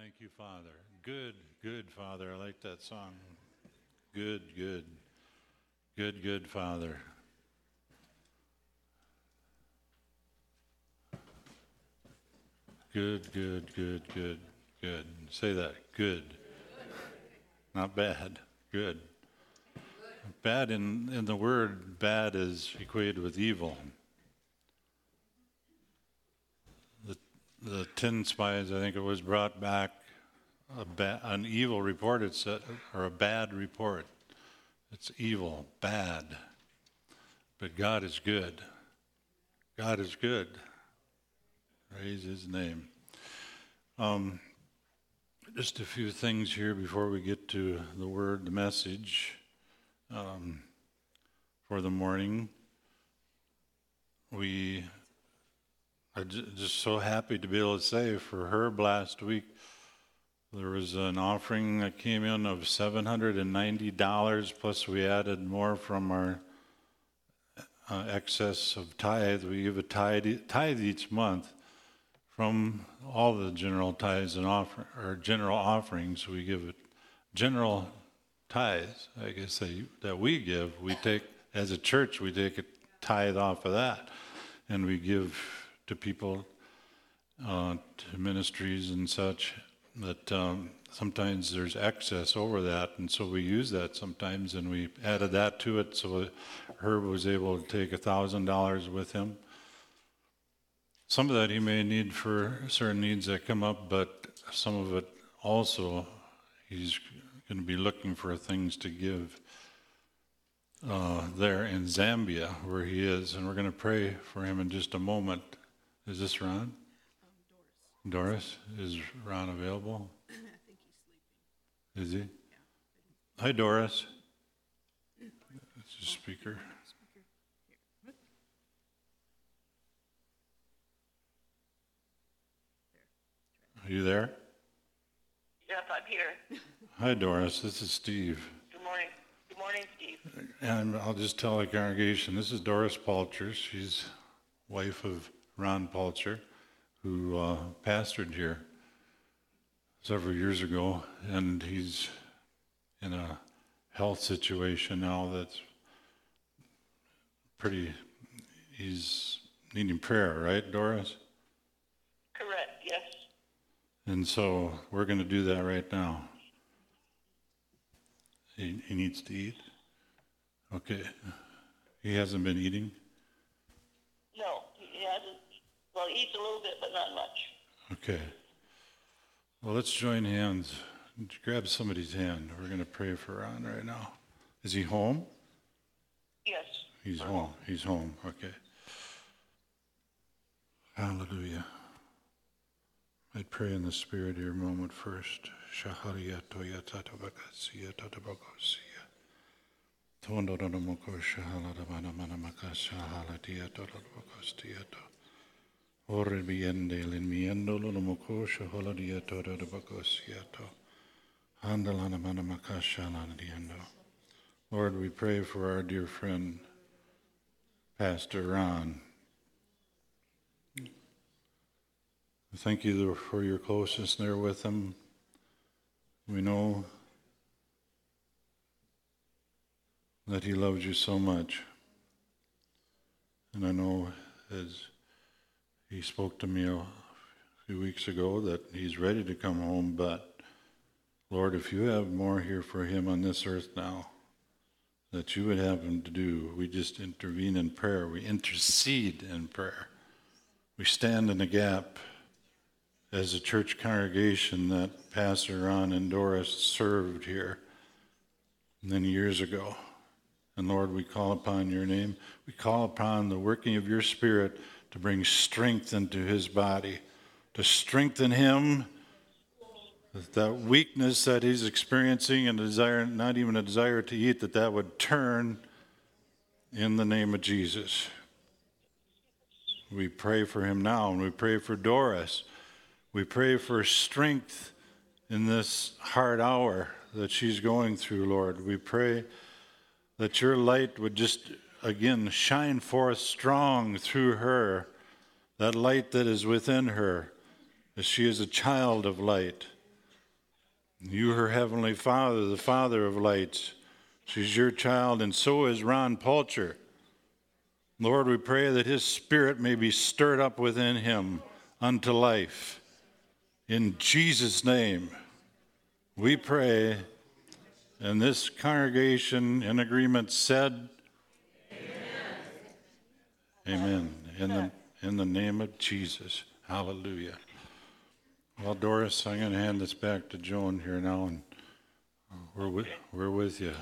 Thank you, Father. Good, good, Father. I like that song. Good, good. Good, good, Father. Good, good, good, good, good. Say that. Good. Not bad. Good. Bad in, in the word bad is equated with evil. The, ten spies, I think it was, brought back a ba- an evil report, it's or a bad report. It's evil, bad. But God is good. God is good. Praise his name. Um, just a few things here before we get to the word, the message um, for the morning. We j- just so happy to be able to say for Herb last week, there was an offering that came in of $790, plus we added more from our uh, excess of tithe. We give a tithe, tithe each month from all the general tithes and offer, or general offerings. We give it general tithes, I guess, they, that we give. We take, as a church, we take a tithe off of that, and we give to people, uh, to ministries and such that um, sometimes there's excess over that, and so we use that sometimes, and we added that to it, so Herb was able to take a thousand dollars with him. Some of that he may need for certain needs that come up, but some of it also he's going to be looking for things to give uh, there in Zambia where he is, and we're going to pray for him in just a moment. Is this Ron? Um, Doris, Doris, is Ron available? I think he's sleeping. Is he? Yeah. Hi, Doris. It's a speaker. Are you there? Yep, I'm here. Hi, Doris. This is Steve. Good morning. Good morning, Steve. And I'll just tell the congregation this is Doris Palcher. She's wife of Ron Palcher, who uh, pastored here several years ago, and he's in a health situation now that's pretty. He's needing prayer, right, Doris? Correct, yes. And so we're going to do that right now. He, he needs to eat. Okay. He hasn't been eating. No, he hasn't. Well, he eats a little bit, but not much. Okay. Well, let's join hands. Grab somebody's hand. We're going to pray for Ron right now. Is he home? Yes. He's home. He's home. Okay. Hallelujah. I'd pray in the spirit here a moment first. Shahariyato yatatabakasiya tatabakosiya. Tondoromoko shahaladamanamanamaka shahaladiyato tatabakostiyata. Ore biende linmiendo lulumoko shahaladiyato tatabakosiyato. Handalanamanamaka shahaladiendo. Lord, we pray for our dear friend, Pastor Ron. Thank you for your closeness there with him. We know that he loves you so much. And I know as he spoke to me a few weeks ago that he's ready to come home, but Lord, if you have more here for him on this earth now, that you would have him to do, we just intervene in prayer. We intercede in prayer. We stand in the gap as a church congregation that Pastor Ron and Doris served here many years ago. And Lord, we call upon your name. We call upon the working of your Spirit to bring strength into his body, to strengthen him. That, weakness that he's experiencing and a desire, not even a desire to eat, that that would turn in the name of Jesus. We pray for him now, and we pray for Doris. We pray for strength in this hard hour that she's going through, Lord. We pray that your light would just again shine forth strong through her, that light that is within her, as she is a child of light. You, her heavenly Father, the Father of lights. She's your child, and so is Ron Pulcher. Lord, we pray that his spirit may be stirred up within him unto life. In Jesus' name, we pray. And this congregation in agreement said, Amen. In the, in the name of Jesus. Hallelujah. Well, Doris, I'm going to hand this back to Joan here now, and uh, we're with, we're with you.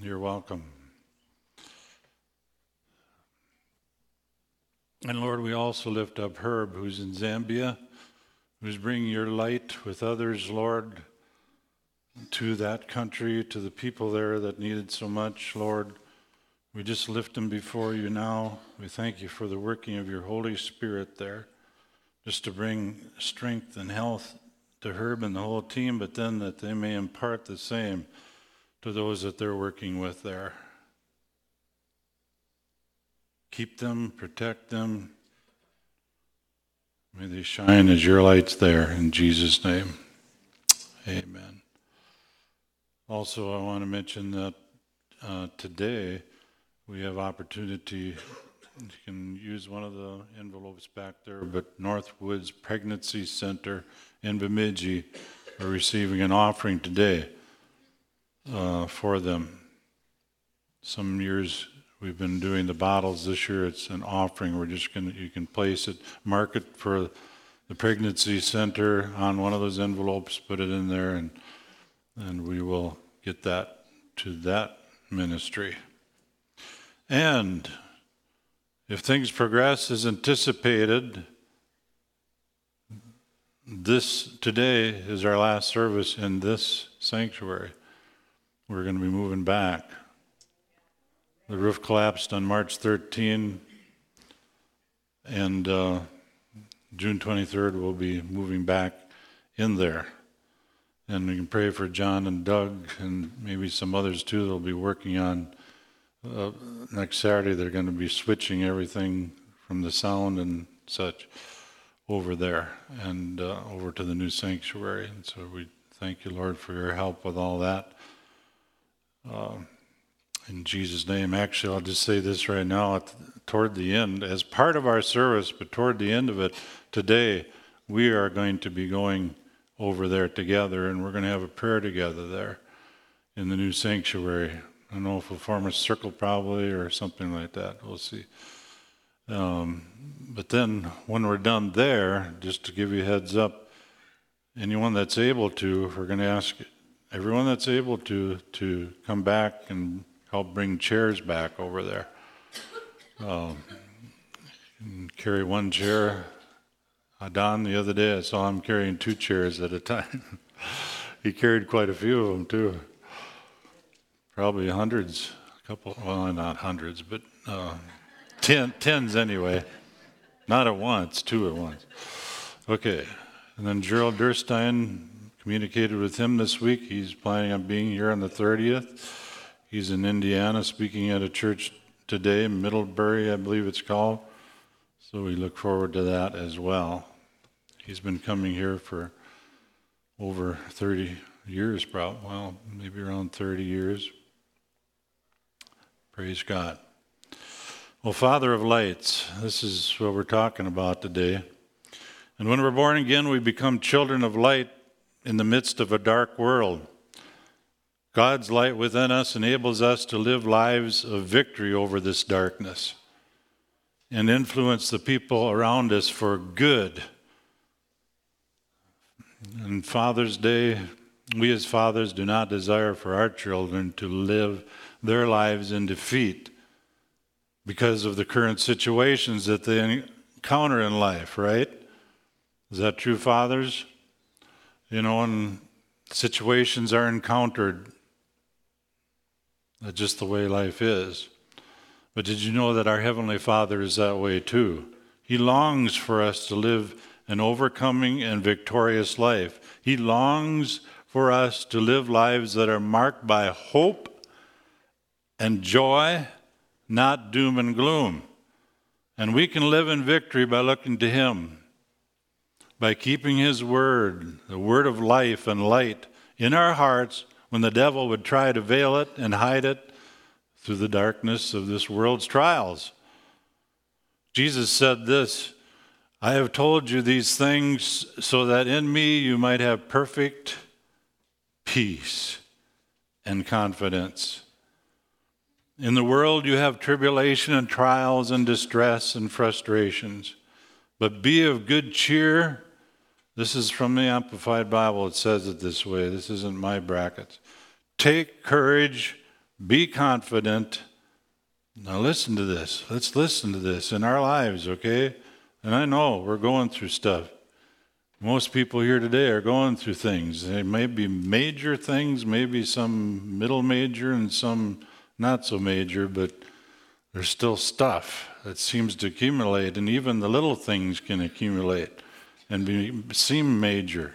You're welcome. And Lord, we also lift up Herb, who's in Zambia, who's bringing your light with others, Lord, to that country, to the people there that needed so much, Lord. We just lift them before you now. We thank you for the working of your Holy Spirit there, just to bring strength and health to Herb and the whole team, but then that they may impart the same to those that they're working with there. Keep them, protect them. May they shine as your lights there in Jesus' name. Amen. Also, I want to mention that uh, today we have opportunity. You can use one of the envelopes back there, but Northwoods Pregnancy Center in Bemidji are receiving an offering today uh, for them. Some years We've been doing the bottles this year. It's an offering. We're just going to, you can place it, mark it for the pregnancy center on one of those envelopes, put it in there, and, and we will get that to that ministry. And if things progress as anticipated, this today is our last service in this sanctuary. We're going to be moving back. The roof collapsed on March 13, and uh, June 23rd we'll be moving back in there. And we can pray for John and Doug and maybe some others too. that'll be working on uh, next Saturday. They're going to be switching everything from the sound and such over there and uh, over to the new sanctuary. And so we thank you, Lord, for your help with all that. Uh, in Jesus' name. Actually, I'll just say this right now toward the end, as part of our service, but toward the end of it today, we are going to be going over there together and we're going to have a prayer together there in the new sanctuary. I don't know if we'll form a circle probably or something like that. We'll see. Um, but then when we're done there, just to give you heads up, anyone that's able to, we're going to ask everyone that's able to to come back and help bring chairs back over there. Um, carry one chair. Don, the other day, I saw him carrying two chairs at a time. he carried quite a few of them, too. Probably hundreds, a couple, well, not hundreds, but uh, ten, tens anyway. Not at once, two at once. Okay. And then Gerald Derstine communicated with him this week. He's planning on being here on the 30th. He's in Indiana speaking at a church today, Middlebury, I believe it's called. So we look forward to that as well. He's been coming here for over 30 years, probably. Well, maybe around 30 years. Praise God. Well, Father of lights, this is what we're talking about today. And when we're born again, we become children of light in the midst of a dark world. God's light within us enables us to live lives of victory over this darkness and influence the people around us for good. And Father's Day, we as fathers do not desire for our children to live their lives in defeat because of the current situations that they encounter in life, right? Is that true, fathers? You know, when situations are encountered that's just the way life is. But did you know that our Heavenly Father is that way too? He longs for us to live an overcoming and victorious life. He longs for us to live lives that are marked by hope and joy, not doom and gloom. And we can live in victory by looking to Him. by keeping His word, the word of life and light, in our hearts when the devil would try to veil it and hide it through the darkness of this world's trials. Jesus said this I have told you these things so that in me you might have perfect peace and confidence. In the world, you have tribulation and trials and distress and frustrations. But be of good cheer. This is from the Amplified Bible. It says it this way. This isn't my brackets. Take courage, be confident. Now, listen to this. Let's listen to this in our lives, okay? And I know we're going through stuff. Most people here today are going through things. They may be major things, maybe some middle major and some not so major, but there's still stuff that seems to accumulate, and even the little things can accumulate and be, seem major.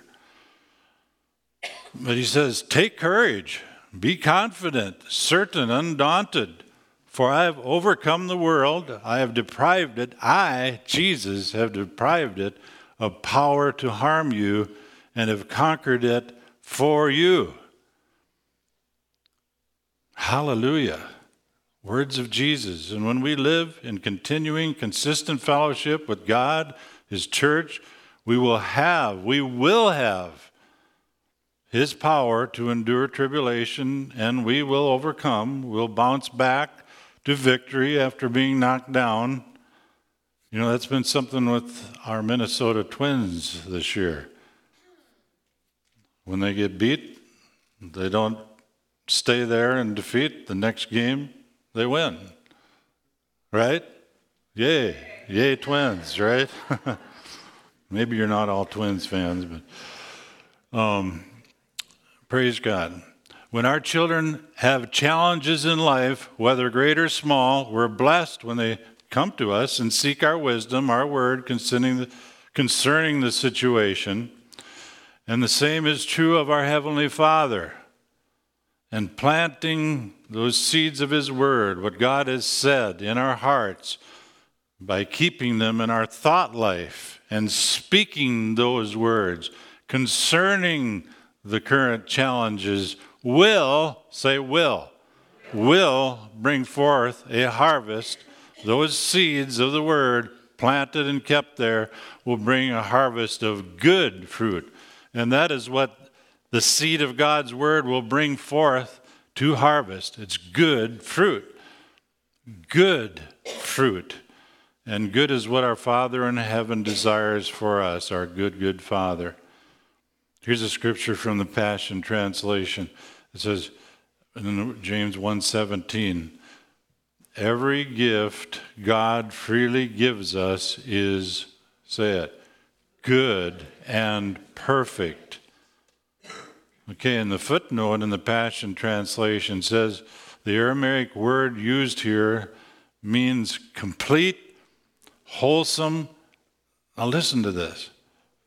But he says, Take courage, be confident, certain, undaunted, for I have overcome the world, I have deprived it, I, Jesus, have deprived it of power to harm you, and have conquered it for you. Hallelujah. Words of Jesus. And when we live in continuing, consistent fellowship with God, His church, we will have, we will have His power to endure tribulation, and we will overcome. We'll bounce back to victory after being knocked down. You know, that's been something with our Minnesota Twins this year. When they get beat, they don't stay there and defeat, the next game they win. Right? Yay. Yay, twins, right? Maybe you're not all twins fans, but um, praise God. When our children have challenges in life, whether great or small, we're blessed when they come to us and seek our wisdom, our word concerning the, concerning the situation. And the same is true of our Heavenly Father and planting those seeds of His Word, what God has said in our hearts, by keeping them in our thought life and speaking those words concerning the current challenges, will, say, will, will bring forth a harvest. Those seeds of the Word planted and kept there will bring a harvest of good fruit. And that is what the seed of God's word will bring forth to harvest. It's good fruit. Good fruit. And good is what our Father in heaven desires for us, our good, good Father. Here's a scripture from the Passion Translation. It says in James 1:17, every gift God freely gives us is, say it, good and perfect Okay, and the footnote in the Passion Translation says the Aramaic word used here means complete, wholesome. Now, listen to this.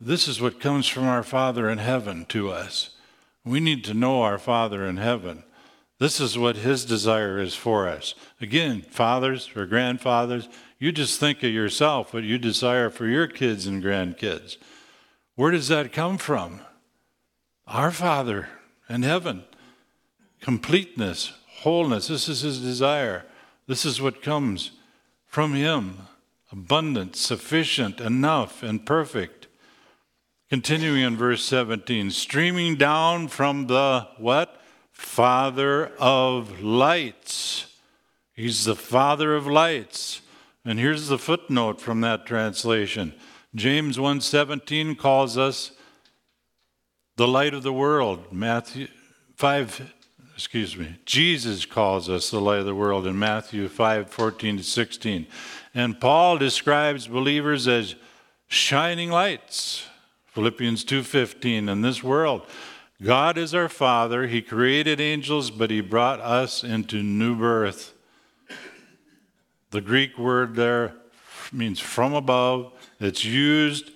This is what comes from our Father in heaven to us. We need to know our Father in heaven. This is what His desire is for us. Again, fathers or grandfathers, you just think of yourself, what you desire for your kids and grandkids. Where does that come from? Our Father in heaven. Completeness, wholeness. This is his desire. This is what comes from him abundant, sufficient, enough, and perfect. Continuing in verse 17, streaming down from the what? Father of lights. He's the Father of lights. And here's the footnote from that translation. James 1:17 calls us the light of the world. Matthew 5, excuse me, Jesus calls us the light of the world in Matthew 5 14 to 16. And Paul describes believers as shining lights. Philippians 2:15 in this world God is our father he created angels but he brought us into new birth the greek word there means from above it's used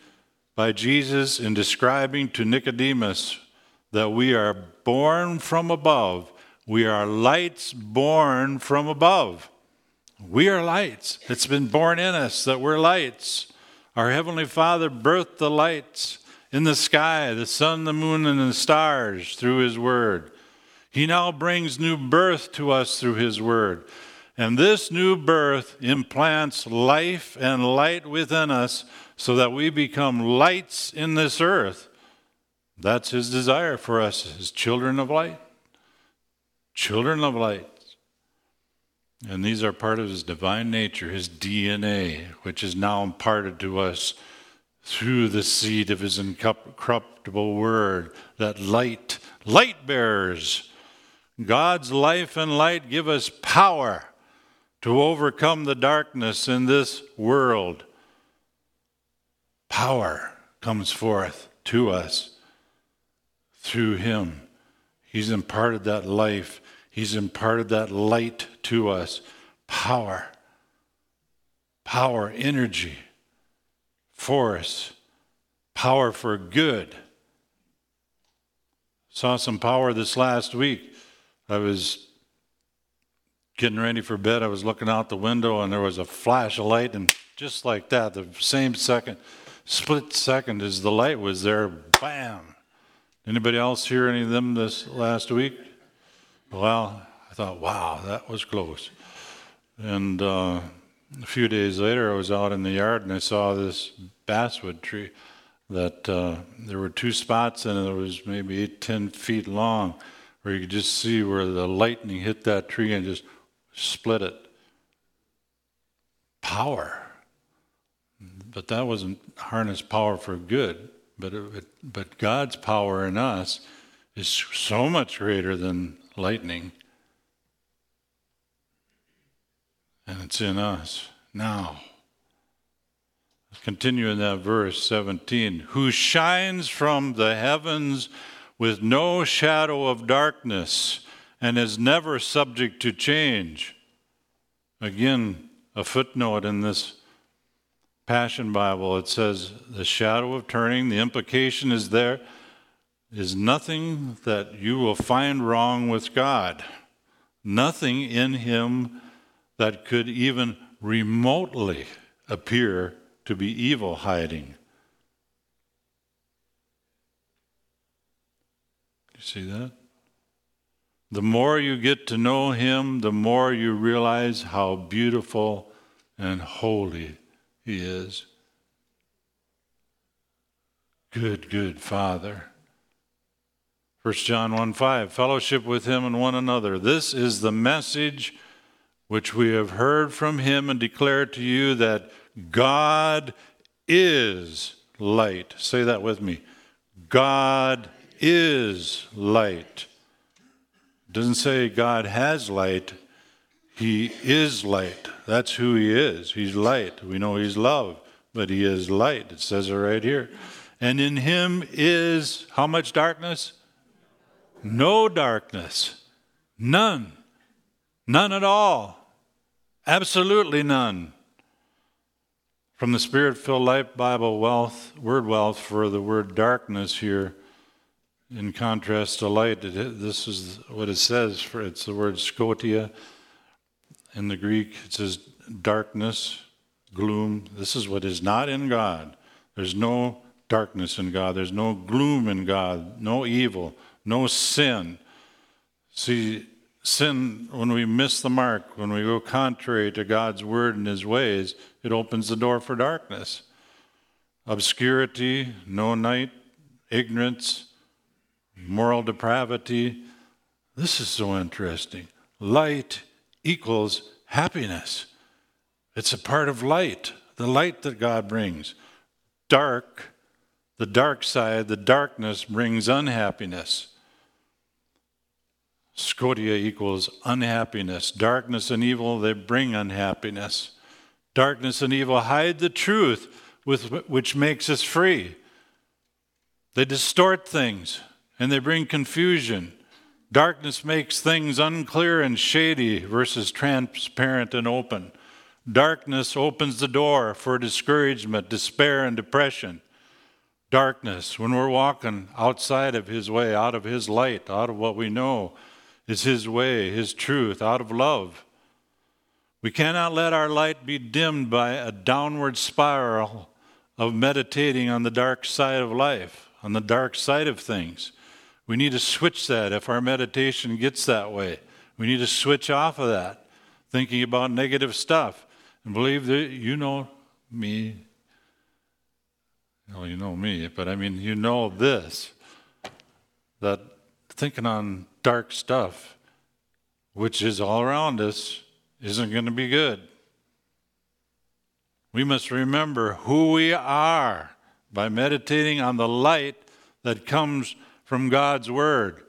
by Jesus in describing to Nicodemus that we are born from above. We are lights born from above. We are lights. It's been born in us that we're lights. Our Heavenly Father birthed the lights in the sky, the sun, the moon, and the stars through His Word. He now brings new birth to us through His Word. And this new birth implants life and light within us so that we become lights in this earth. That's His desire for us as children of light. Children of light. And these are part of His divine nature, His DNA, which is now imparted to us through the seed of His incorruptible Word, that light, light bearers. God's life and light give us power to overcome the darkness in this world. Power comes forth to us through Him. He's imparted that life, He's imparted that light to us. Power, power, energy, force, power for good. Saw some power this last week. I was getting ready for bed. I was looking out the window and there was a flash of light, and just like that, the same second, split second as the light was there, bam. Anybody else hear any of them this last week? Well, I thought, wow, that was close. And uh, a few days later, I was out in the yard and I saw this basswood tree that uh, there were two spots and it that was maybe eight, ten feet long, where you could just see where the lightning hit that tree and just split it. Power. But that wasn't harness power for good. But, it, but God's power in us is so much greater than lightning. And it's in us now. Continue in that verse 17. Who shines from the heavens with no shadow of darkness and is never subject to change. Again, a footnote in this Passion Bible, it says, the shadow of turning, the implication is there is nothing that you will find wrong with God, nothing in Him that could even remotely appear to be evil hiding. You see that? The more you get to know Him, the more you realize how beautiful and holy He is. Good, good Father. 1 John 1 5, fellowship with Him and one another. This is the message which we have heard from Him and declared to you that God is light. Say that with me. God is light. It doesn't say God has light, He is light. That's who He is. He's light. We know He's love, but He is light. It says it right here. And in Him is how much darkness? No darkness. None. None at all. Absolutely none. From the Spirit filled Life Bible wealth, word wealth for the word darkness here, in contrast to light, it, this is what it says for it's the word scotia. In the Greek, it says darkness, gloom. This is what is not in God. There's no darkness in God, there's no gloom in God, no evil, no sin. See, sin, when we miss the mark, when we go contrary to God's word and his ways, it opens the door for darkness. Obscurity, no night, ignorance, moral depravity. This is so interesting. Light equals happiness. It's a part of light, the light that God brings. Dark, the dark side, the darkness brings unhappiness. Scotia equals unhappiness. Darkness and evil, they bring unhappiness. Darkness and evil hide the truth with, which makes us free. They distort things and they bring confusion. Darkness makes things unclear and shady versus transparent and open. Darkness opens the door for discouragement, despair, and depression. Darkness, when we're walking outside of His way, out of His light, out of what we know, is His way, His truth, out of love. We cannot let our light be dimmed by a downward spiral of meditating on the dark side of life, on the dark side of things. We need to switch that if our meditation gets that way. We need to switch off of that, thinking about negative stuff. And believe that you know me. Well, you know me, but I mean, you know this that thinking on dark stuff, which is all around us, isn't going to be good. We must remember who we are by meditating on the light that comes from God's Word.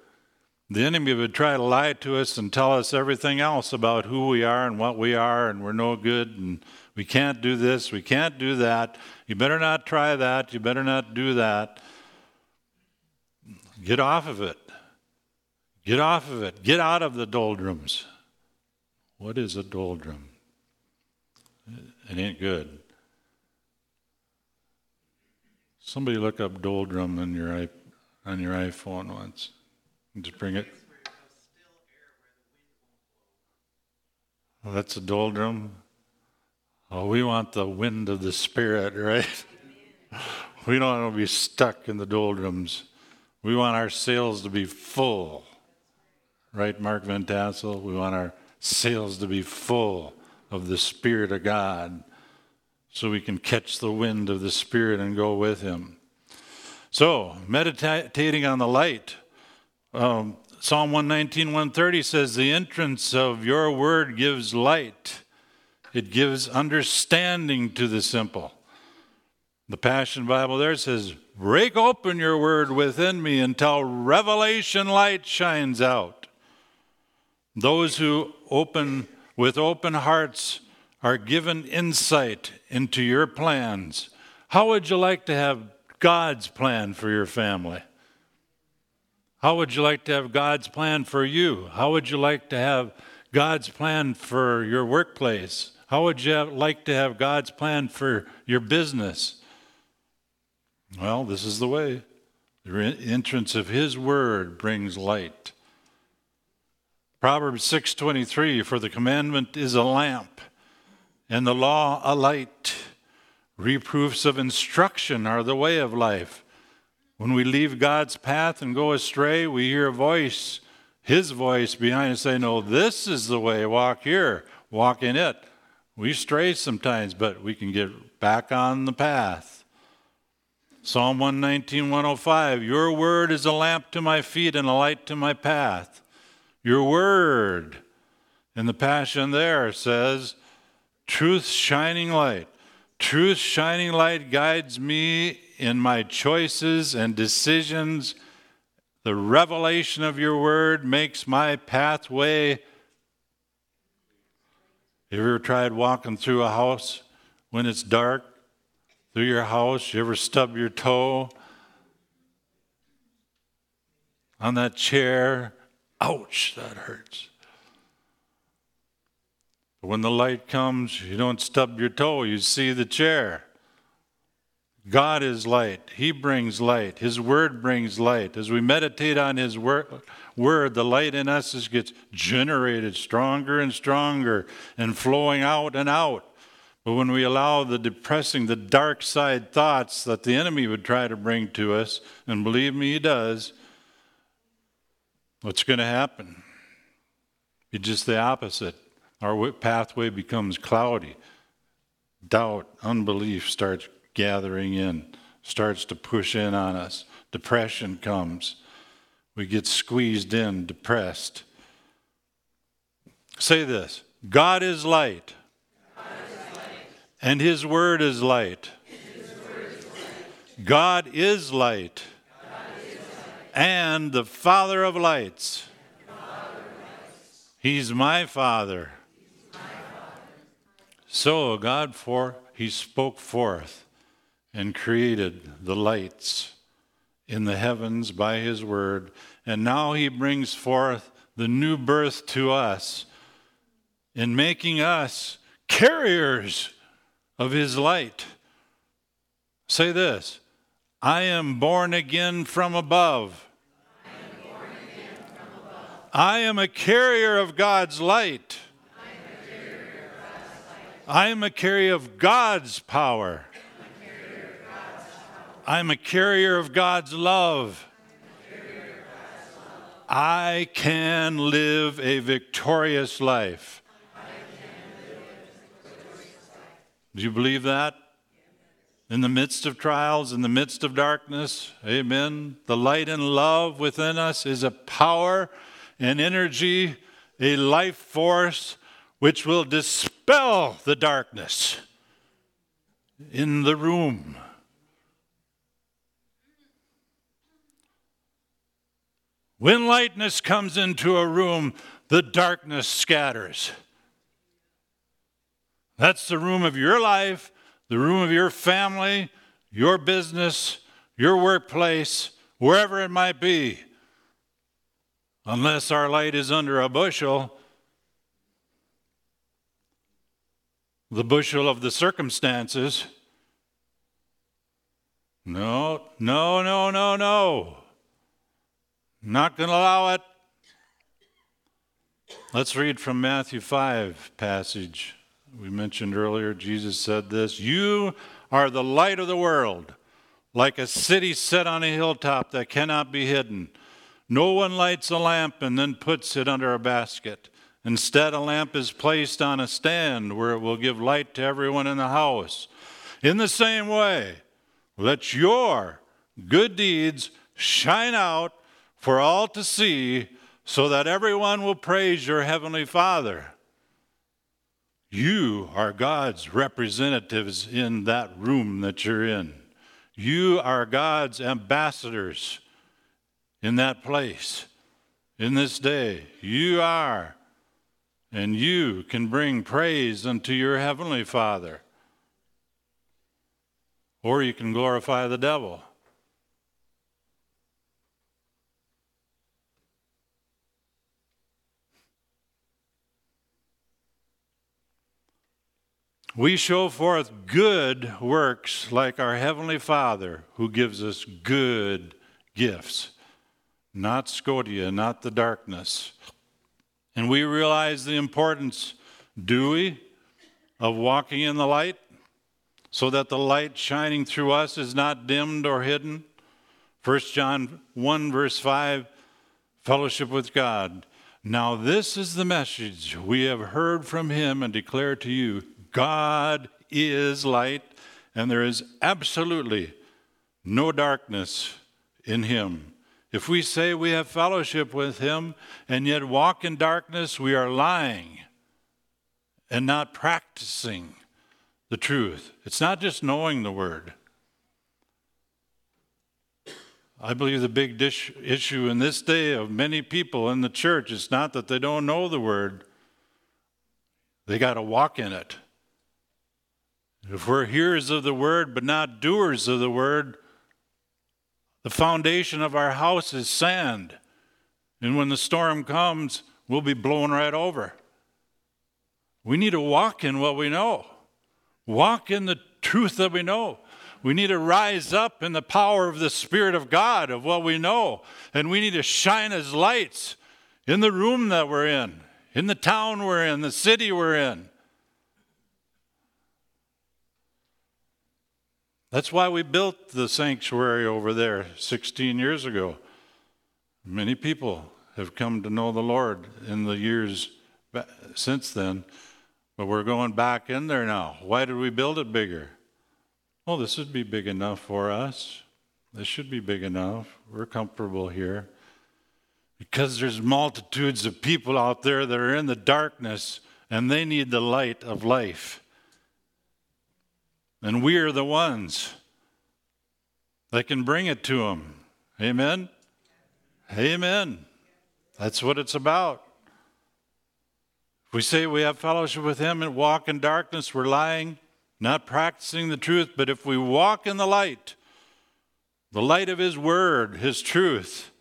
The enemy would try to lie to us and tell us everything else about who we are and what we are, and we're no good, and we can't do this, we can't do that. You better not try that, you better not do that. Get off of it. Get off of it. Get out of the doldrums. What is a doldrum? It ain't good. Somebody look up doldrum on your on your iPhone once. Just bring it. Well, that's a doldrum. Oh, we want the wind of the Spirit, right? we don't want to be stuck in the doldrums. We want our sails to be full. Right, Mark Van Tassel? We want our sails to be full of the Spirit of God so we can catch the wind of the Spirit and go with Him. So, meditating on the light. Um, Psalm 119, 130 says, The entrance of your word gives light, it gives understanding to the simple. The Passion Bible there says, Break open your word within me until revelation light shines out. Those who open with open hearts are given insight into your plans. How would you like to have God's plan for your family? How would you like to have God's plan for you? How would you like to have God's plan for your workplace? How would you have, like to have God's plan for your business? Well, this is the way. The entrance of his word brings light. Proverbs 6:23 for the commandment is a lamp and the law a light. Reproofs of instruction are the way of life. When we leave God's path and go astray, we hear a voice, his voice behind us say, No, this is the way, walk here, walk in it. We stray sometimes, but we can get back on the path. Psalm 119, 105 Your word is a lamp to my feet and a light to my path. Your word. And the Passion there says, Truth's shining light. Truth's shining light guides me in my choices and decisions. The revelation of your word makes my pathway. Have you ever tried walking through a house when it's dark? Through your house? You ever stub your toe on that chair? Ouch, that hurts. But when the light comes, you don't stub your toe, you see the chair. God is light. He brings light. His word brings light. As we meditate on His word, word, the light in us just gets generated stronger and stronger and flowing out and out. But when we allow the depressing, the dark side thoughts that the enemy would try to bring to us, and believe me, he does, what's going to happen? Be just the opposite. Our pathway becomes cloudy. Doubt, unbelief starts gathering in, starts to push in on us. Depression comes. We get squeezed in, depressed. Say this God is light, God is light. and His Word is light. God is light, and the Father of lights. He's my Father. So God for He spoke forth and created the lights in the heavens by his word. And now he brings forth the new birth to us in making us carriers of his light. Say this I am born again from above. I am a carrier of God's light. I am a carrier of God's power. I'm a carrier of God's love. I can live a victorious life. Do you believe that? In the midst of trials, in the midst of darkness, amen. The light and love within us is a power, an energy, a life force which will dispel the darkness in the room. When lightness comes into a room, the darkness scatters. That's the room of your life, the room of your family, your business, your workplace, wherever it might be. Unless our light is under a bushel, the bushel of the circumstances. No, no, no, no, no. Not going to allow it. Let's read from Matthew 5 passage. We mentioned earlier, Jesus said this You are the light of the world, like a city set on a hilltop that cannot be hidden. No one lights a lamp and then puts it under a basket. Instead, a lamp is placed on a stand where it will give light to everyone in the house. In the same way, let your good deeds shine out for all to see, so that everyone will praise your heavenly Father. You are God's representatives in that room that you're in. You are God's ambassadors in that place, in this day. You are. And you can bring praise unto your heavenly Father. Or you can glorify the devil. We show forth good works like our Heavenly Father who gives us good gifts, not Scotia, not the darkness. And we realize the importance, do we, of walking in the light so that the light shining through us is not dimmed or hidden? 1 John 1, verse 5 fellowship with God. Now, this is the message we have heard from him and declare to you God is light, and there is absolutely no darkness in him. If we say we have fellowship with him and yet walk in darkness, we are lying and not practicing the truth. It's not just knowing the word. I believe the big dish, issue in this day of many people in the church is not that they don't know the word, they got to walk in it. If we're hearers of the word but not doers of the word, the foundation of our house is sand. And when the storm comes, we'll be blown right over. We need to walk in what we know, walk in the truth that we know. We need to rise up in the power of the Spirit of God, of what we know. And we need to shine as lights in the room that we're in, in the town we're in, the city we're in. That's why we built the sanctuary over there 16 years ago. Many people have come to know the Lord in the years since then, but we're going back in there now. Why did we build it bigger? Well, this would be big enough for us. This should be big enough. We're comfortable here. Because there's multitudes of people out there that are in the darkness and they need the light of life. And we are the ones that can bring it to them. Amen? Amen. That's what it's about. If we say we have fellowship with Him and walk in darkness, we're lying, not practicing the truth. But if we walk in the light, the light of His Word, His truth,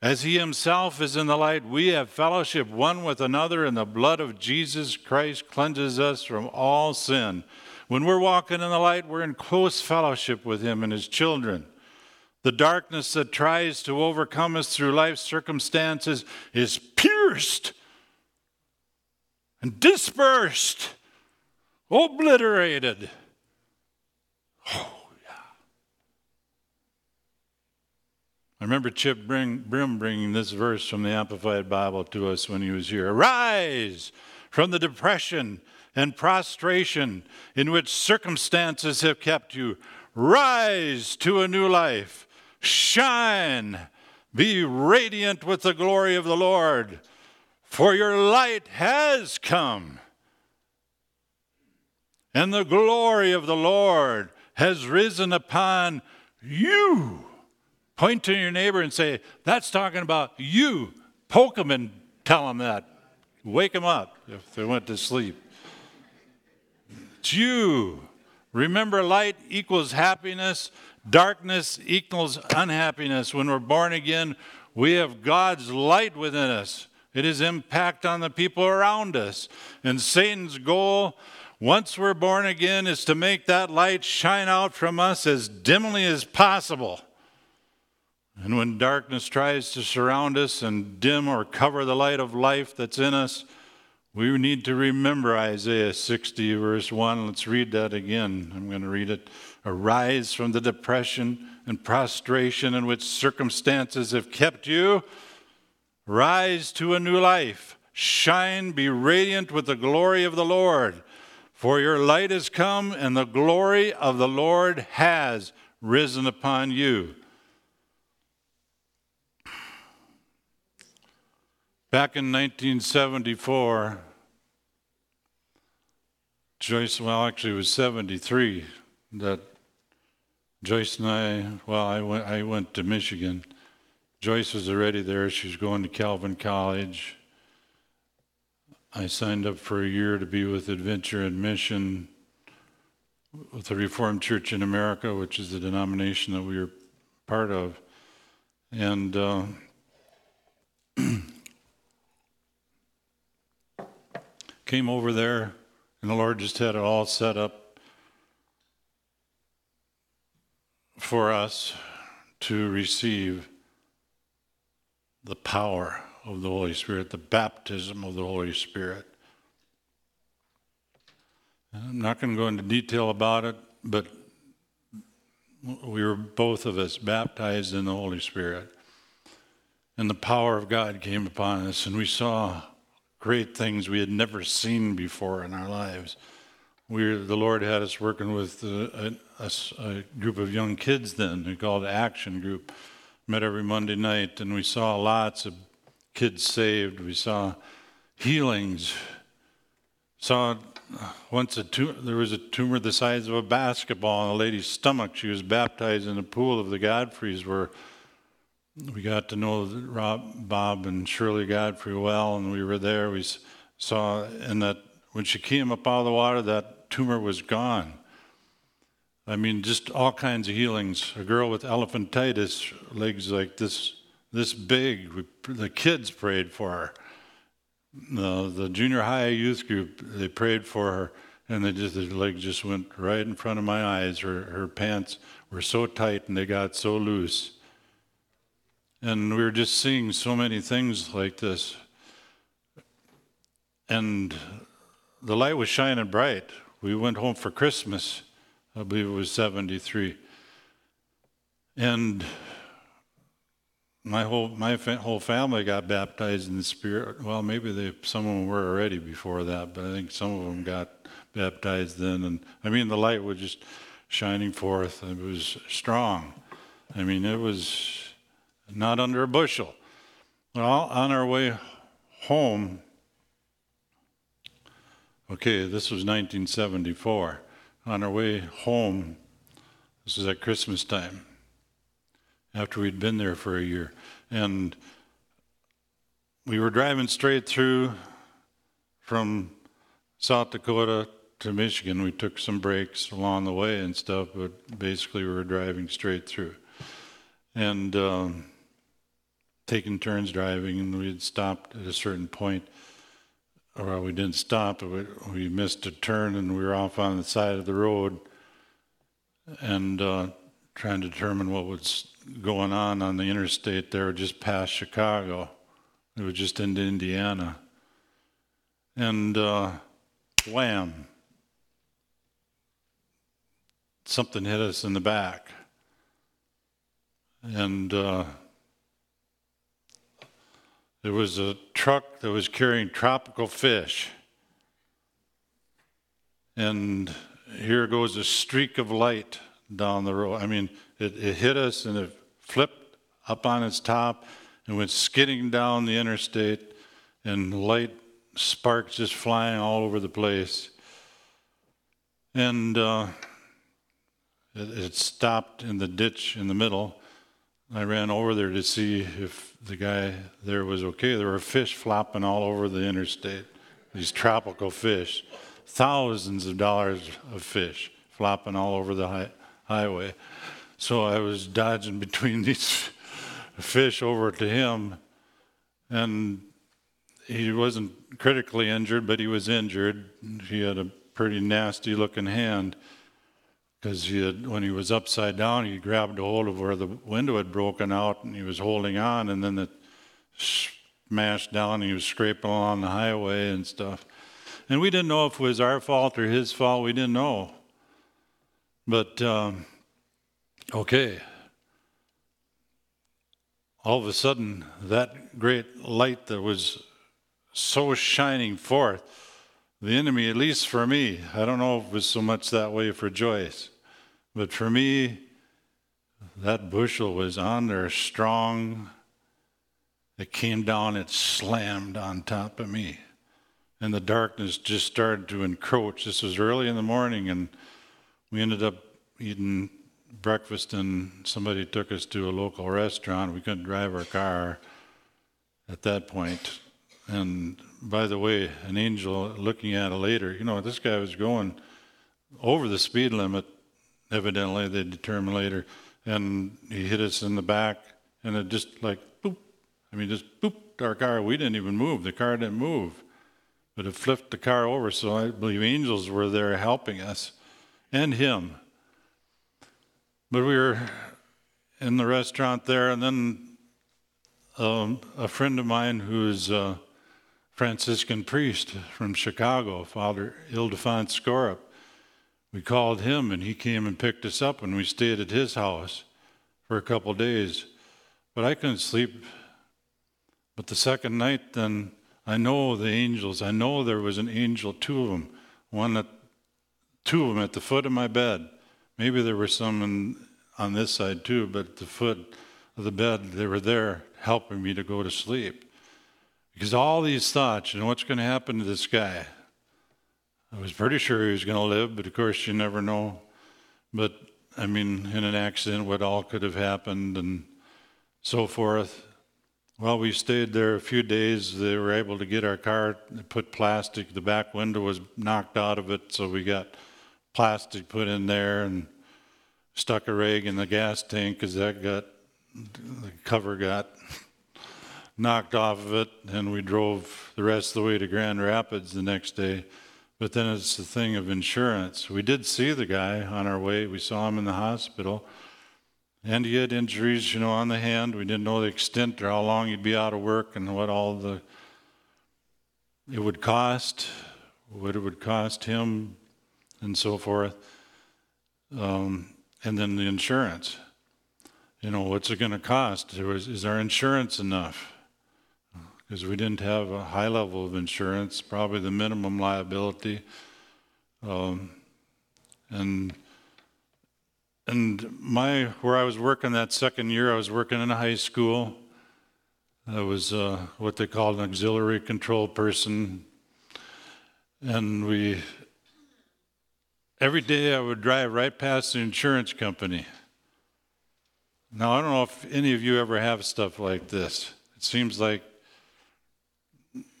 as He Himself is in the light, we have fellowship one with another, and the blood of Jesus Christ cleanses us from all sin. When we're walking in the light, we're in close fellowship with Him and His children. The darkness that tries to overcome us through life's circumstances is pierced and dispersed, obliterated. Oh, yeah. I remember Chip Brim bringing this verse from the Amplified Bible to us when he was here. Arise from the depression and prostration in which circumstances have kept you. Rise to a new life. Shine. Be radiant with the glory of the Lord, for your light has come. And the glory of the Lord has risen upon you. Point to your neighbor and say, That's talking about you. Poke them and tell them that. Wake them up if they went to sleep. You. Remember, light equals happiness, darkness equals unhappiness. When we're born again, we have God's light within us. It is impact on the people around us. And Satan's goal, once we're born again, is to make that light shine out from us as dimly as possible. And when darkness tries to surround us and dim or cover the light of life that's in us, we need to remember Isaiah 60, verse 1. Let's read that again. I'm going to read it. Arise from the depression and prostration in which circumstances have kept you. Rise to a new life. Shine, be radiant with the glory of the Lord. For your light has come, and the glory of the Lord has risen upon you. Back in 1974, Joyce, well, actually, it was 73 that Joyce and I, well, I went, I went to Michigan. Joyce was already there. She was going to Calvin College. I signed up for a year to be with Adventure and Mission with the Reformed Church in America, which is the denomination that we were part of. And uh, came over there, and the Lord just had it all set up for us to receive the power of the Holy Spirit, the baptism of the Holy Spirit. I'm not going to go into detail about it, but we were both of us baptized in the Holy Spirit. And the power of God came upon us, and we saw great things we had never seen before in our lives. We, the Lord had us working with uh, a, a, a group of young kids then, we called Action Group. Met every Monday night, and we saw lots of kids saved. We saw healings. Saw uh, once a tumor, there was a tumor the size of a basketball in a lady's stomach. She was baptized in the pool of the Godfreys where we got to know Rob, Bob and Shirley Godfrey well, and we were there. We saw, and that when she came up out of the water, that tumor was gone. I mean, just all kinds of healings. A girl with elephantitis, legs like this, this big. We, the kids prayed for her. The, the junior high youth group, they prayed for her, and they just, the leg just went right in front of my eyes. Her, her pants were so tight and they got so loose. And we were just seeing so many things like this. And the light was shining bright. We went home for Christmas, I believe it was 73. And my whole my fa- whole family got baptized in the Spirit. Well, maybe they some of them were already before that, but I think some of them got baptized then. And I mean, the light was just shining forth. It was strong. I mean, it was not under a bushel. Well, on our way home, okay, this was 1974. On our way home, this was at Christmas time, after we'd been there for a year. And we were driving straight through from South Dakota to Michigan. We took some breaks along the way and stuff, but basically we were driving straight through. And um, taking turns driving, and we had stopped at a certain point. Or we didn't stop, we, we missed a turn, and we were off on the side of the road, and uh, trying to determine what was going on on the interstate there, just past Chicago. It was just into Indiana, and uh, wham! Something hit us in the back, and. Uh, there was a truck that was carrying tropical fish. And here goes a streak of light down the road. I mean, it, it hit us and it flipped up on its top and went skidding down the interstate, and light sparks just flying all over the place. And uh, it, it stopped in the ditch in the middle. I ran over there to see if the guy there was okay. There were fish flopping all over the interstate, these tropical fish, thousands of dollars of fish flopping all over the hi- highway. So I was dodging between these fish over to him, and he wasn't critically injured, but he was injured. He had a pretty nasty looking hand because he had, when he was upside down, he grabbed a hold of where the window had broken out and he was holding on, and then it smashed down. And he was scraping along the highway and stuff. And we didn't know if it was our fault or his fault. We didn't know. But, um, okay. All of a sudden, that great light that was so shining forth, the enemy, at least for me, I don't know if it was so much that way for Joyce, but for me, that bushel was on there strong. It came down, it slammed on top of me. And the darkness just started to encroach. This was early in the morning, and we ended up eating breakfast, and somebody took us to a local restaurant. We couldn't drive our car at that point. And by the way, an angel looking at it later, you know, this guy was going over the speed limit, evidently, they determined later, and he hit us in the back, and it just like boop. I mean, just boop, our car. We didn't even move. The car didn't move, but it flipped the car over. So I believe angels were there helping us and him. But we were in the restaurant there, and then um, a friend of mine who's a Franciscan priest from Chicago, Father Ildefonso Skorup, we called him, and he came and picked us up, and we stayed at his house for a couple days. But I couldn't sleep. But the second night, then I know the angels. I know there was an angel, two of them, one at two of them at the foot of my bed Maybe there were some in, on this side too, but at the foot of the bed, they were there helping me to go to sleep. Because all these thoughts, you know, what's going to happen to this guy? I was pretty sure he was going to live, but of course, you never know. But I mean, in an accident, what all could have happened and so forth. Well, we stayed there a few days. They were able to get our car, put plastic, the back window was knocked out of it, so we got plastic put in there and stuck a rag in the gas tank because that got the cover got knocked off of it and we drove the rest of the way to grand rapids the next day but then it's the thing of insurance we did see the guy on our way we saw him in the hospital and he had injuries you know on the hand we didn't know the extent or how long he'd be out of work and what all the it would cost what it would cost him and so forth. Um, and then the insurance. You know, what's it going to cost? Was, is our insurance enough? Because we didn't have a high level of insurance, probably the minimum liability. Um, and and my where I was working that second year, I was working in a high school. I was uh, what they called an auxiliary control person, and we every day I would drive right past the insurance company. Now, I don't know if any of you ever have stuff like this. It seems like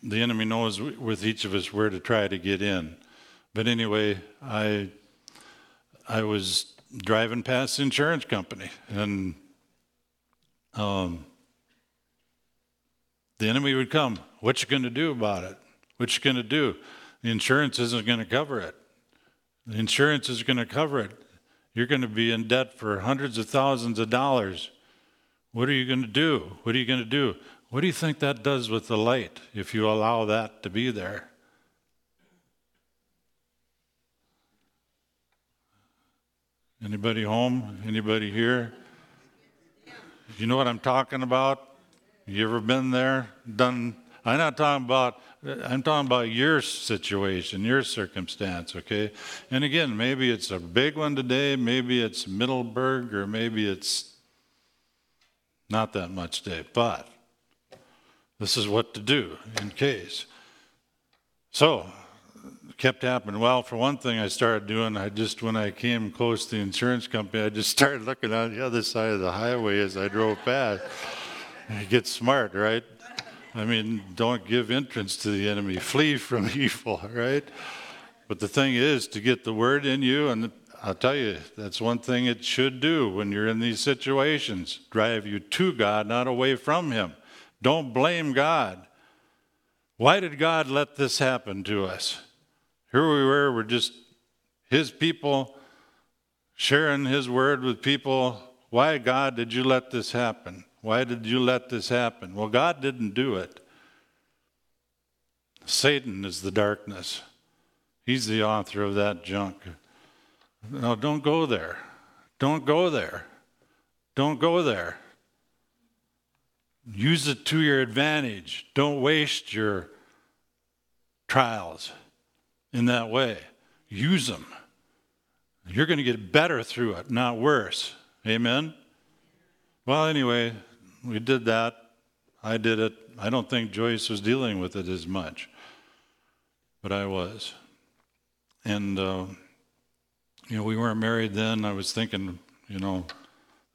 the enemy knows with each of us where to try to get in. But anyway, I I was driving past the insurance company, and um, the enemy would come. What you going to do about it? What you going to do? The insurance isn't going to cover it. The insurance is going to cover it. You're going to be in debt for hundreds of thousands of dollars. What are you going to do? What are you going to do? What do you think that does with the light if you allow that to be there? Anybody home? Anybody here? You know what I'm talking about? You ever been there? Done? I'm not talking about. I'm talking about your situation, your circumstance, okay? And again, maybe it's a big one today, maybe it's Middleburg, or maybe it's not that much today, but this is what to do in case. So, kept happening. Well, for one thing, I started doing, I just, when I came close to the insurance company, I just started looking on the other side of the highway as I drove past. You get smart, right? I mean, don't give entrance to the enemy, flee from evil, right? But the thing is to get the word in you, and I'll tell you, that's one thing it should do when you're in these situations drive you to God, not away from Him. Don't blame God. Why did God let this happen to us? Here we were, we're just His people, sharing His word with people. Why, God, did you let this happen? Why did you let this happen? Well, God didn't do it. Satan is the darkness. He's the author of that junk. No, don't go there. Don't go there. Don't go there. Use it to your advantage. Don't waste your trials in that way. Use them. You're going to get better through it, not worse. Amen? Well, anyway, we did that. I did it. I don't think Joyce was dealing with it as much, but I was. And, uh, you know, we weren't married then. I was thinking, you know,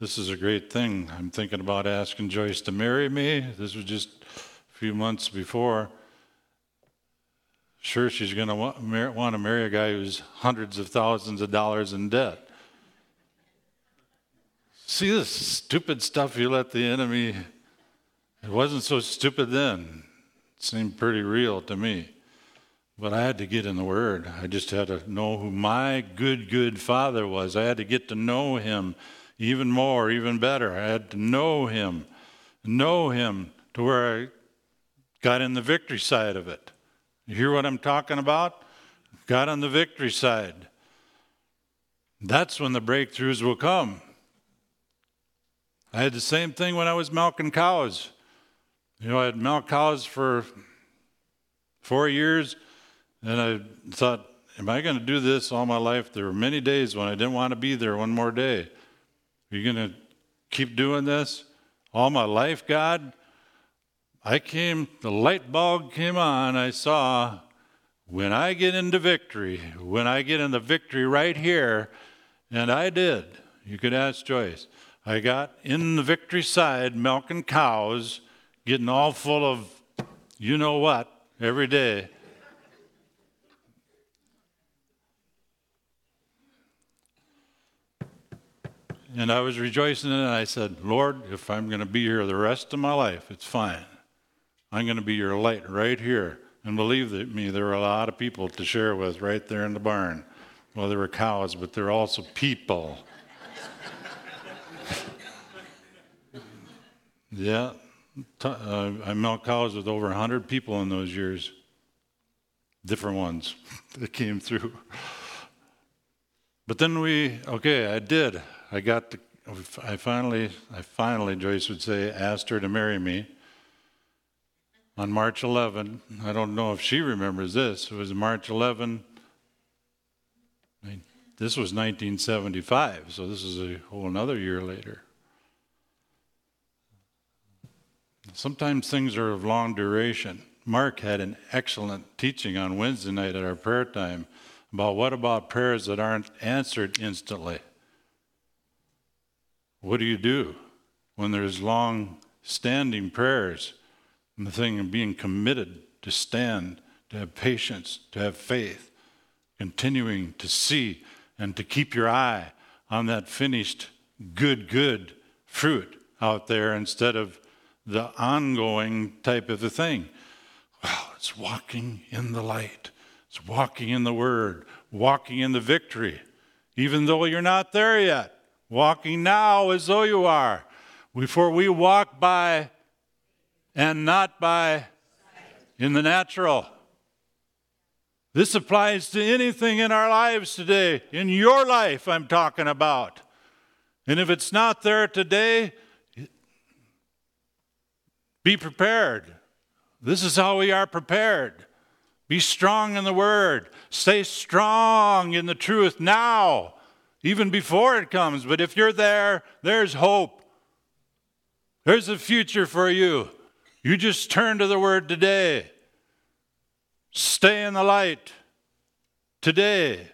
this is a great thing. I'm thinking about asking Joyce to marry me. This was just a few months before. Sure, she's going to want, to marry a guy who's hundreds of thousands of dollars in debt. See this stupid stuff you let the enemy, it wasn't so stupid then. It seemed pretty real to me. But I had to get in the Word. I just had to know who my good, good Father was. I had to get to know Him even more, even better. I had to know Him, know Him to where I got in the victory side of it. You hear what I'm talking about? Got on the victory side. That's when the breakthroughs will come. I had the same thing when I was milking cows. You know, I had milked cows for four years, and I thought, am I going to do this all my life? There were many days when I didn't want to be there one more day. Are you going to keep doing this all my life, God? I came, the light bulb came on. I saw when I get into victory, when I get in the victory right here, and I did. You could ask Joyce. I got in the victory side milking cows, getting all full of you know what every day. And I was rejoicing and I said, Lord, if I'm going to be here the rest of my life, it's fine. I'm going to be your light right here. And believe me, there were a lot of people to share with right there in the barn. Well, there were cows, but there were also people. Yeah, uh, I milked cows with over 100 people in those years, different ones that came through. But then we, okay, I did. I got to, I finally, I finally, Joyce would say, asked her to marry me on March 11. I don't know if she remembers this. It was March 11. This was 1975, so this is a whole another year later. Sometimes things are of long duration. Mark had an excellent teaching on Wednesday night at our prayer time about what about prayers that aren't answered instantly? What do you do when there's long standing prayers and the thing of being committed to stand, to have patience, to have faith, continuing to see and to keep your eye on that finished good, good fruit out there instead of the ongoing type of a thing. Well, it's walking in the light, it's walking in the Word, walking in the victory, even though you're not there yet. Walking now as though you are. Before we walk by and not by in the natural. This applies to anything in our lives today. In your life, I'm talking about. And if it's not there today, Be prepared. This is how we are prepared. Be strong in the word. Stay strong in the truth now, even before it comes. But if you're there, there's hope. There's a future for you. You just turn to the word today. Stay in the light today.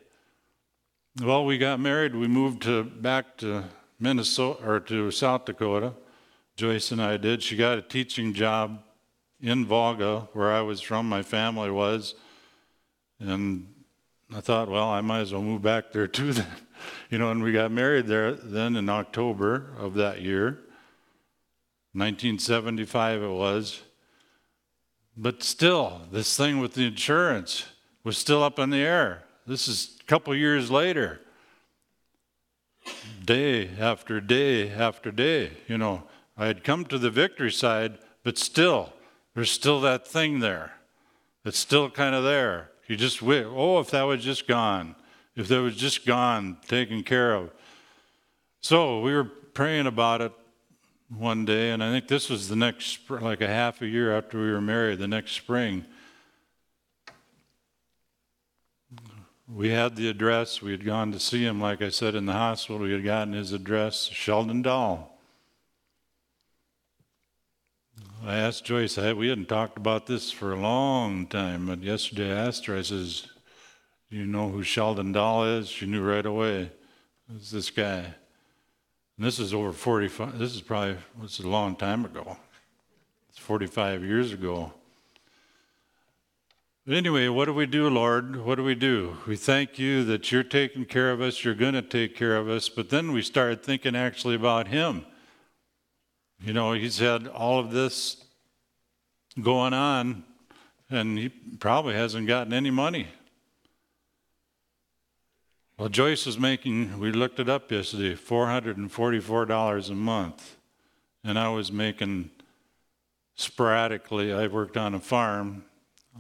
Well, we got married. We moved to, back to Minnesota or to South Dakota. Joyce and I did. She got a teaching job in Volga, where I was from, my family was. And I thought, well, I might as well move back there too then. You know, and we got married there then in October of that year. 1975 it was. But still, this thing with the insurance was still up in the air. This is a couple years later. Day after day after day. You know, I had come to the victory side, but still, there's still that thing there. It's still kind of there. You just wish, oh, if that was just gone, if they was just gone, taken care of. So we were praying about it one day, and I think this was the next, like a half a year after we were married, the next spring. We had the address. We had gone to see him, like I said, in the hospital. We had gotten his address, Sheldon Dahl. I asked Joyce, I, we hadn't talked about this for a long time, but yesterday I asked her, I says, you know who Sheldon Dahl is? She knew right away. It's this guy. And this is over 45, this is probably, this is a long time ago. It's 45 years ago. But anyway, what do we do, Lord? What do we do? We thank you that you're taking care of us, you're going to take care of us, but then we started thinking actually about Him. You know, he's had all of this going on, and he probably hasn't gotten any money. Well, Joyce was making, we looked it up yesterday, $444 a month. And I was making sporadically, I worked on a farm.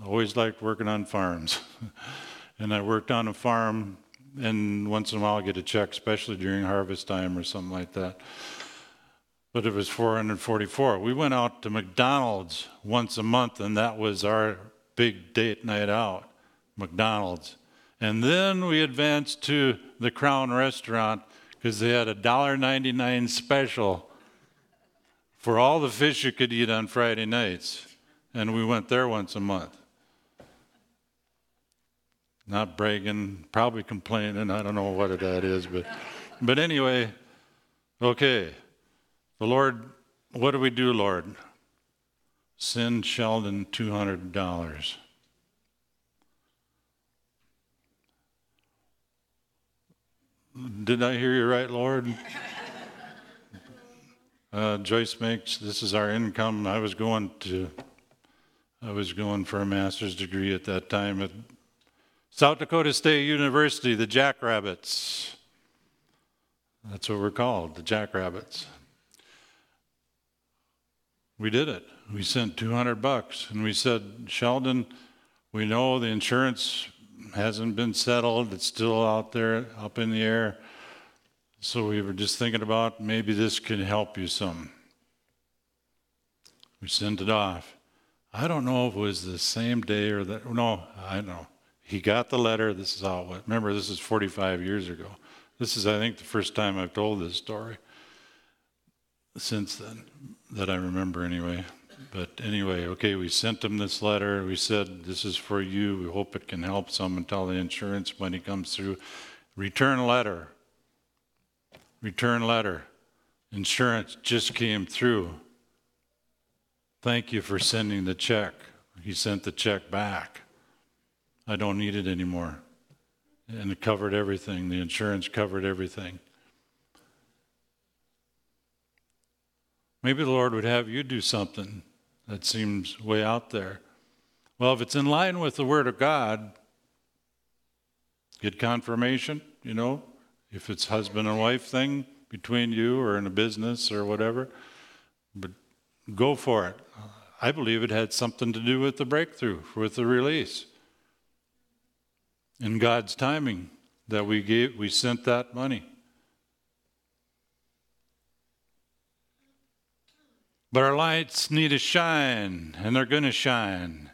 I always liked working on farms. and I worked on a farm, and once in a while I get a check, especially during harvest time or something like that but it was 444. We went out to McDonald's once a month, and that was our big date night out, McDonald's. And then we advanced to the Crown Restaurant because they had a $1.99 special for all the fish you could eat on Friday nights. And we went there once a month. Not bragging, probably complaining. I don't know what that is, but, but anyway, okay. The Lord, what do we do, Lord? Send Sheldon $200. Did I hear you right, Lord? Uh, Joyce makes this is our income. I was going to, I was going for a master's degree at that time at South Dakota State University, the Jackrabbits. That's what we're called, the Jackrabbits. We did it. We sent 200 bucks and we said, Sheldon, we know the insurance hasn't been settled. It's still out there, up in the air. So we were just thinking about maybe this can help you some. We sent it off. I don't know if it was the same day or that. No, I know. He got the letter. This is how went. Remember, this is 45 years ago. This is, I think, the first time I've told this story since then that I remember anyway. But anyway, okay, we sent them this letter. We said, This is for you. We hope it can help some until the insurance money comes through. Return letter. Return letter. Insurance just came through. Thank you for sending the check. He sent the check back. I don't need it anymore. And it covered everything. The insurance covered everything. Maybe the Lord would have you do something that seems way out there. Well, if it's in line with the Word of God, get confirmation, you know, if it's husband and wife thing between you or in a business or whatever, but go for it. I believe it had something to do with the breakthrough, with the release. In God's timing that we gave we sent that money. But our lights need to shine, and they're going to shine.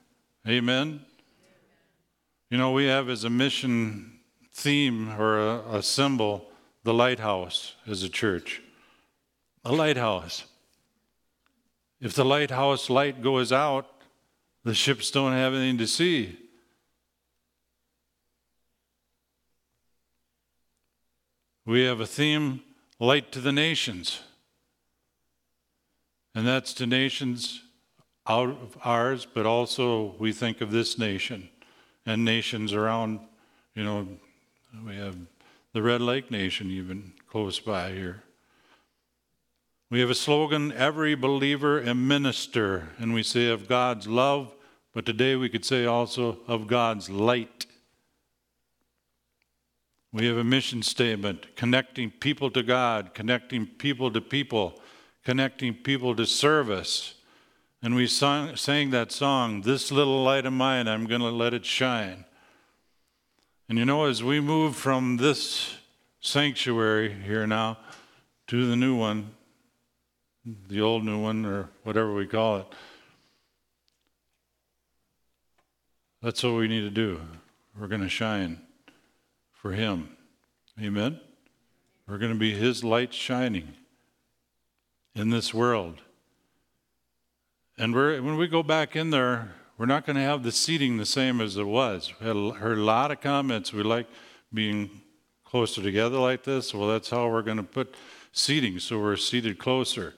Amen? You know, we have as a mission theme or a, a symbol the lighthouse as a church. A lighthouse. If the lighthouse light goes out, the ships don't have anything to see. We have a theme light to the nations. And that's to nations out of ours, but also we think of this nation and nations around, you know, we have the Red Lake Nation even close by here. We have a slogan every believer a minister, and we say of God's love, but today we could say also of God's light. We have a mission statement connecting people to God, connecting people to people, connecting people to service. And we sang, sang that song, This Little Light of Mine, I'm going to let it shine. And you know, as we move from this sanctuary here now to the new one, the old new one, or whatever we call it, that's what we need to do. We're going to shine for Him. Amen? We're going to be His light shining in this world. And when we go back in there, we're not going to have the seating the same as it was. We had heard a lot of comments. We like being closer together like this. Well, that's how we're going to put seating, so we're seated closer.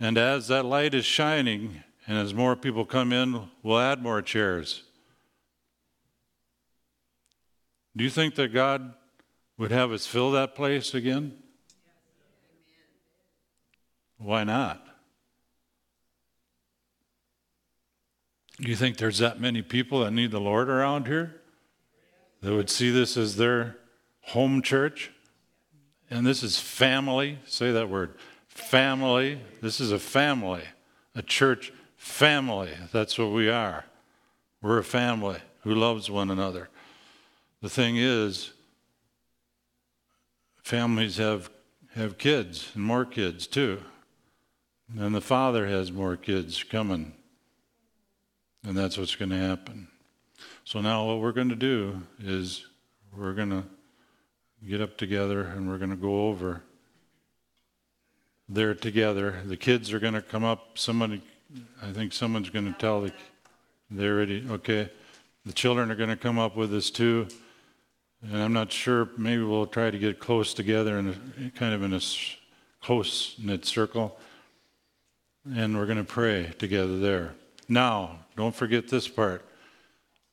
And as that light is shining, and as more people come in, we'll add more chairs. Do you think that God would have us fill that place again? Why not? You think there's that many people that need the Lord around here that would see this as their home church? And this is family. Say that word family. This is a family, a church family. That's what we are. We're a family who loves one another. The thing is, families have, have kids and more kids too. And the father has more kids coming. And that's what's going to happen. So now what we're going to do is we're going to get up together and we're going to go over there together. The kids are going to come up. Somebody, I think someone's going to tell the, they're ready. Okay. The children are going to come up with us too. And I'm not sure, maybe we'll try to get close together in a, kind of in a close knit circle. And we're going to pray together there. Now, don't forget this part.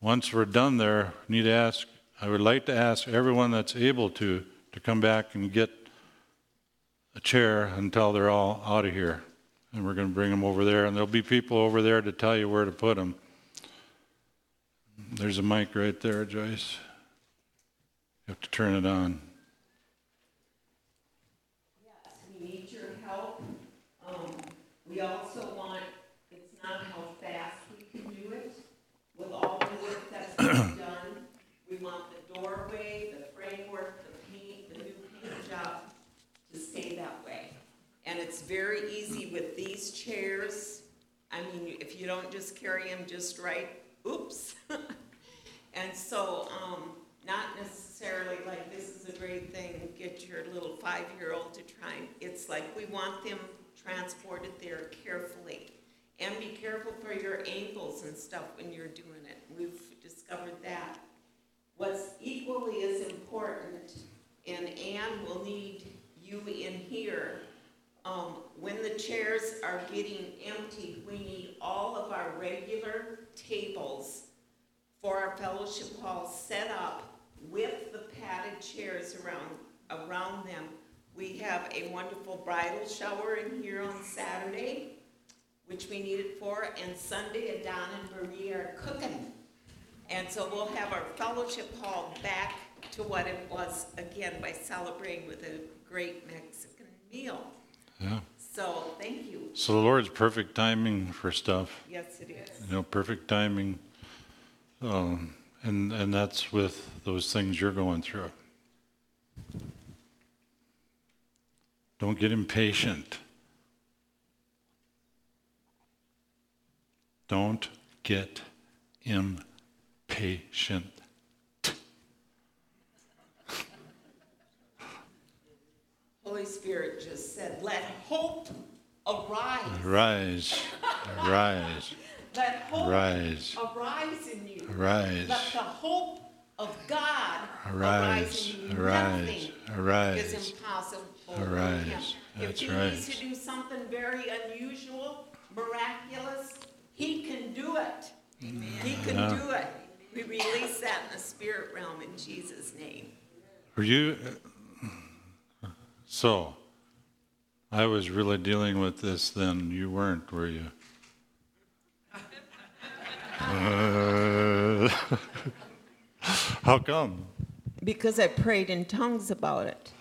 Once we're done there, need to ask, I would like to ask everyone that's able to, to come back and get a chair until they're all out of here. And we're going to bring them over there, and there'll be people over there to tell you where to put them. There's a mic right there, Joyce. You have to turn it on. Yes, we need your help. Um, we also want, it's not how fast we can do it, with all the work that's been done. We want the doorway, the framework, the paint, the new paint job to stay that way. And it's very easy with these chairs. I mean, if you don't just carry them just right, oops. And so, um, not necessarily like this is a great thing, get your little five-year-old to try. It's like we want them transported there carefully. And be careful for your ankles and stuff when you're doing it. We've discovered that. What's equally as important, and Anne will need you in here, um, when the chairs are getting empty, we need all of our regular tables for our fellowship hall set up with the padded chairs around, around them. We have a wonderful bridal shower in here on Saturday, which we need it for, and Sunday, Adon and Marie are cooking. And so we'll have our fellowship hall back to what it was again by celebrating with a great Mexican meal. So thank you. So the Lord's perfect timing for stuff. Yes, it is. You know, perfect timing. Um, and and that's with those things you're going through. Don't get impatient. Don't get impatient. Holy Spirit just said, let hope arise. Rise, rise, Let hope rise, arise in you. rise, Let the hope of God arise arise, in you. arise, Nothing is impossible for him. Arise. If he right. needs to do something very unusual, miraculous, he can do it. He can Yeah. do it. We release that in the spirit realm in Jesus' name. Were you, so, I was really dealing with this then, you weren't, were you? Uh, How come? Because I prayed in tongues about it.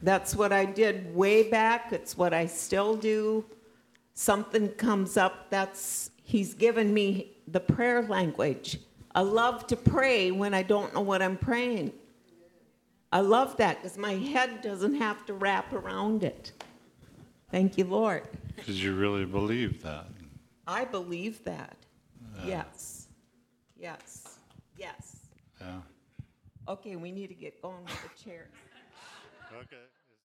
That's what I did way back. It's what I still do. Something comes up, that's, he's given me the prayer language. I love to pray when I don't know what I'm praying. I love that because my head doesn't have to wrap around it. Thank you, Lord. Because you really believe that. I believe that. Yes. Yes. Yes. Yeah. Okay, we need to get going with the chairs. Okay.